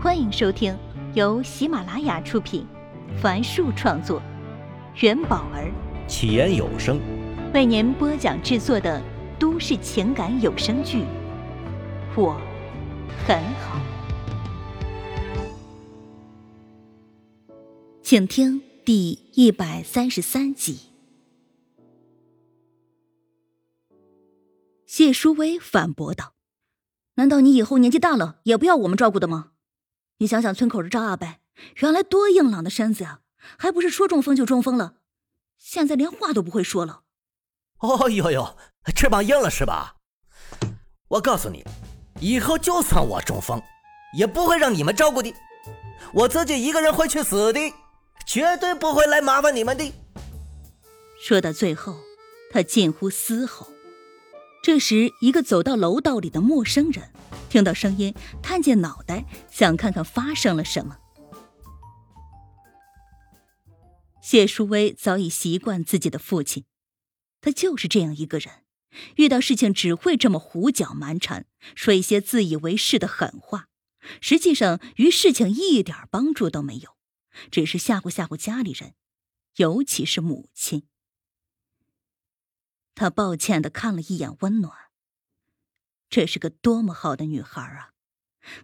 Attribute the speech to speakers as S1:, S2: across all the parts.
S1: 欢迎收听由喜马拉雅出品，凡树创作，元宝儿
S2: 起言有声
S1: 为您播讲制作的都市情感有声剧《我很好》，请听第一百三十三集。谢淑薇反驳道：“难道你以后年纪大了也不要我们照顾的吗？”你想想，村口的赵阿伯，原来多硬朗的身子呀，还不是说中风就中风了，现在连话都不会说了。
S2: 哦呦呦，翅膀硬了是吧？我告诉你，以后就算我中风，也不会让你们照顾的，我自己一个人会去死的，绝对不会来麻烦你们的。
S1: 说到最后，他近乎嘶吼。这时，一个走到楼道里的陌生人。听到声音，探进脑袋，想看看发生了什么。谢淑薇早已习惯自己的父亲，他就是这样一个人，遇到事情只会这么胡搅蛮缠，说一些自以为是的狠话，实际上于事情一点帮助都没有，只是吓唬吓唬家里人，尤其是母亲。他抱歉的看了一眼温暖。这是个多么好的女孩啊！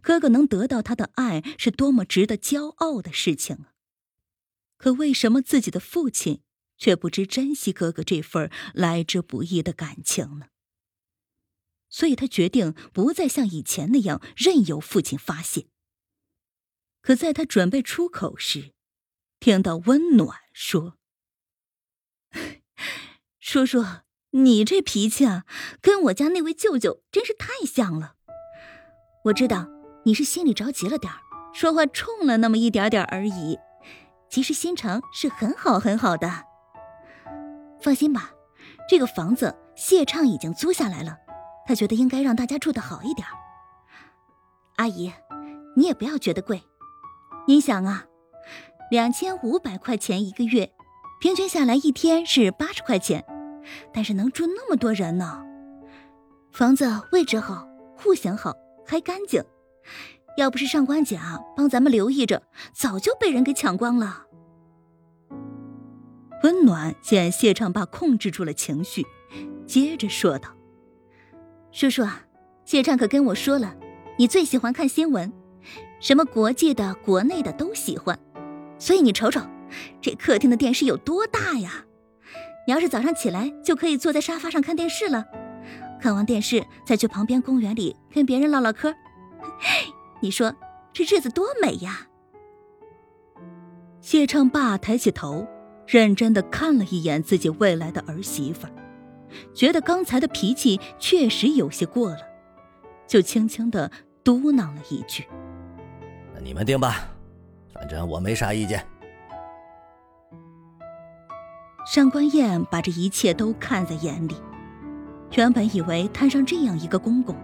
S1: 哥哥能得到她的爱，是多么值得骄傲的事情啊！可为什么自己的父亲却不知珍惜哥哥这份来之不易的感情呢？所以他决定不再像以前那样任由父亲发泄。可在他准备出口时，听到温暖说：“叔叔。”你这脾气啊，跟我家那位舅舅真是太像了。我知道你是心里着急了点说话冲了那么一点点而已，其实心肠是很好很好的。放心吧，这个房子谢畅已经租下来了，他觉得应该让大家住的好一点。阿姨，你也不要觉得贵，你想啊，两千五百块钱一个月，平均下来一天是八十块钱。但是能住那么多人呢，房子位置好，户型好，还干净。要不是上官姐啊帮咱们留意着，早就被人给抢光了。温暖见谢畅爸控制住了情绪，接着说道：“叔叔啊，谢畅可跟我说了，你最喜欢看新闻，什么国际的、国内的都喜欢。所以你瞅瞅，这客厅的电视有多大呀！”你要是早上起来就可以坐在沙发上看电视了，看完电视再去旁边公园里跟别人唠唠嗑，你说这日子多美呀！谢畅爸抬起头，认真的看了一眼自己未来的儿媳妇，觉得刚才的脾气确实有些过了，就轻轻的嘟囔了一句：“
S2: 那你们定吧，反正我没啥意见。”
S1: 上官燕把这一切都看在眼里，原本以为摊上这样一个公公，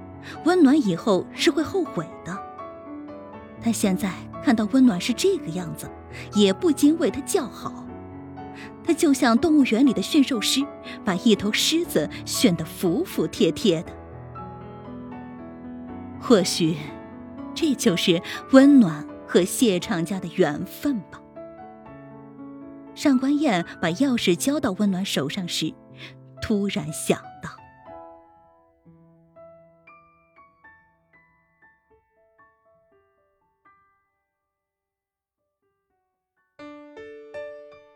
S1: 温暖以后是会后悔的，但现在看到温暖是这个样子，也不禁为他叫好。他就像动物园里的驯兽师，把一头狮子驯得服服帖帖的。或许，这就是温暖和谢畅家的缘分吧。上官燕把钥匙交到温暖手上时，突然想到：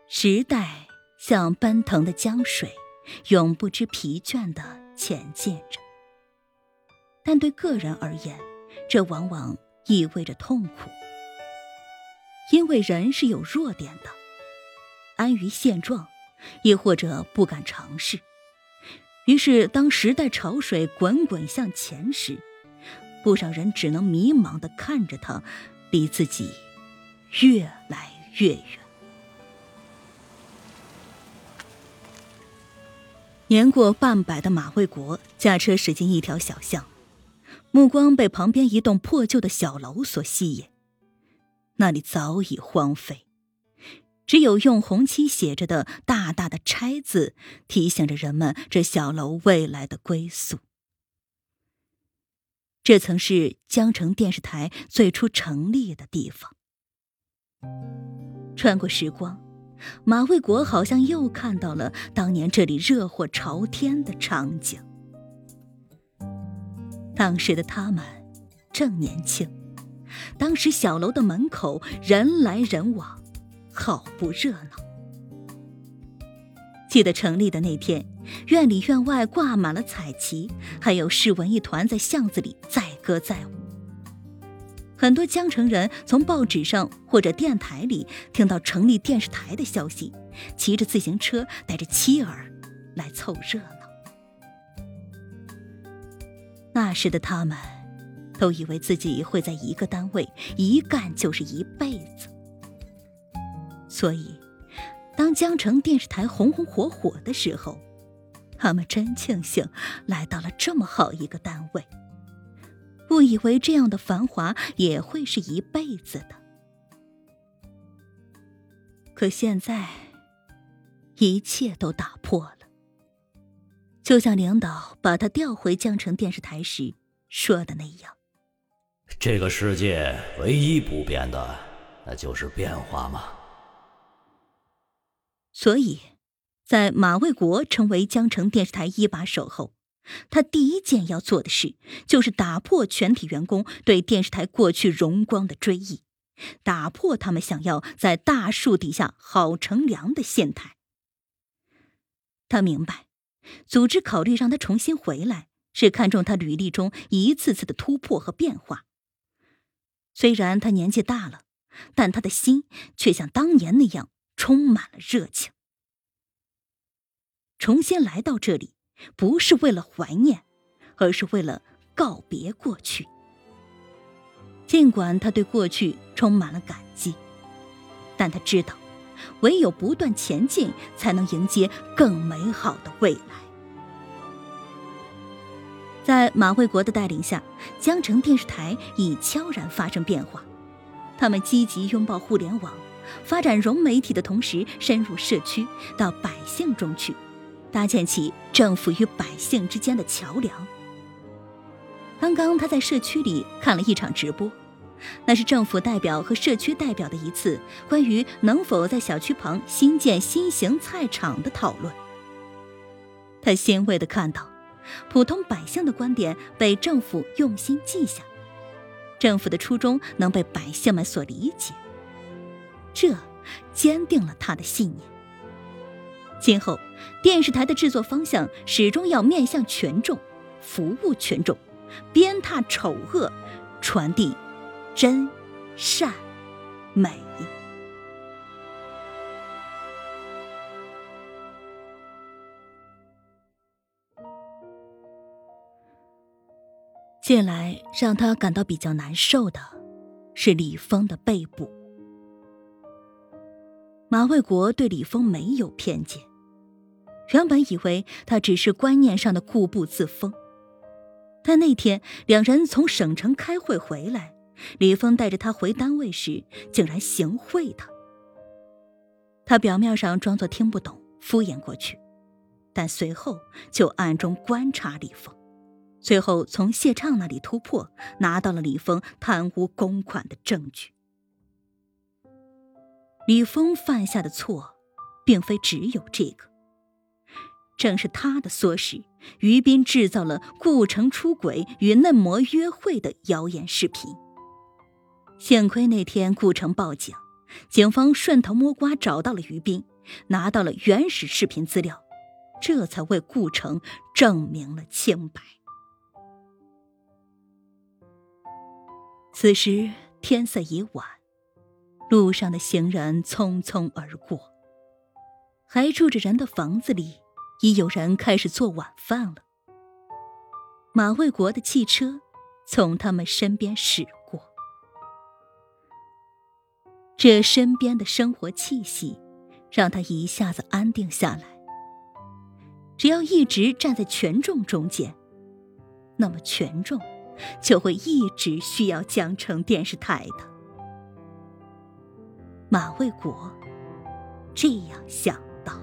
S1: 时代像奔腾的江水，永不知疲倦的前进着。但对个人而言，这往往意味着痛苦，因为人是有弱点的。安于现状，亦或者不敢尝试。于是，当时代潮水滚滚向前时，不少人只能迷茫的看着他，离自己越来越远。年过半百的马卫国驾车驶进一条小巷，目光被旁边一栋破旧的小楼所吸引，那里早已荒废。只有用红漆写着的大大的“拆”字，提醒着人们这小楼未来的归宿。这曾是江城电视台最初成立的地方。穿过时光，马卫国好像又看到了当年这里热火朝天的场景。当时的他们正年轻，当时小楼的门口人来人往，好不热闹。记得成立的那天，院里院外挂满了彩旗，还有市文艺团在巷子里载歌载舞。很多江城人从报纸上或者电台里听到成立电视台的消息，骑着自行车带着妻儿来凑热闹。那时的他们，都以为自己会在一个单位一干就是一辈子，所以。当江城电视台红红火火的时候，他们真庆幸来到了这么好一个单位，误以为这样的繁华也会是一辈子的。可现在，一切都打破了。就像领导把他调回江城电视台时说的那样：“
S2: 这个世界唯一不变的，那就是变化嘛。”
S1: 所以，在马卫国成为江城电视台一把手后，他第一件要做的事就是打破全体员工对电视台过去荣光的追忆，打破他们想要在大树底下好乘凉的心态。他明白，组织考虑让他重新回来，是看中他履历中一次次的突破和变化。虽然他年纪大了，但他的心却像当年那样。充满了热情。重新来到这里，不是为了怀念，而是为了告别过去。尽管他对过去充满了感激，但他知道，唯有不断前进，才能迎接更美好的未来。在马卫国的带领下，江城电视台已悄然发生变化。他们积极拥抱互联网。发展融媒体的同时，深入社区，到百姓中去，搭建起政府与百姓之间的桥梁。刚刚他在社区里看了一场直播，那是政府代表和社区代表的一次关于能否在小区旁新建新型菜场的讨论。他欣慰地看到，普通百姓的观点被政府用心记下，政府的初衷能被百姓们所理解。这坚定了他的信念。今后，电视台的制作方向始终要面向群众，服务群众，鞭挞丑恶，传递真、善、美。近来让他感到比较难受的，是李峰的背部。马卫国对李峰没有偏见，原本以为他只是观念上的固步自封，但那天两人从省城开会回来，李峰带着他回单位时，竟然行贿他。他表面上装作听不懂，敷衍过去，但随后就暗中观察李峰，最后从谢畅那里突破，拿到了李峰贪污公款的证据。李峰犯下的错，并非只有这个。正是他的唆使，于斌制造了顾城出轨与嫩模约会的谣言视频。幸亏那天顾城报警，警方顺藤摸瓜找到了于斌，拿到了原始视频资料，这才为顾城证明了清白。此时天色已晚。路上的行人匆匆而过，还住着人的房子里，已有人开始做晚饭了。马卫国的汽车从他们身边驶过，这身边的生活气息让他一下子安定下来。只要一直站在权重中间，那么权重就会一直需要江城电视台的。马卫国这样想到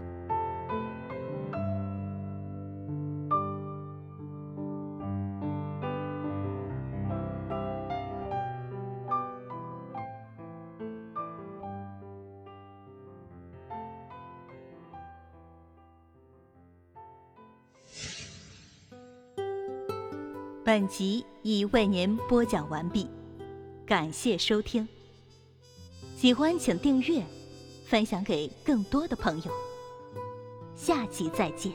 S1: 本集已为您播讲完毕感谢收听。喜欢请订阅，分享给更多的朋友。下集再见。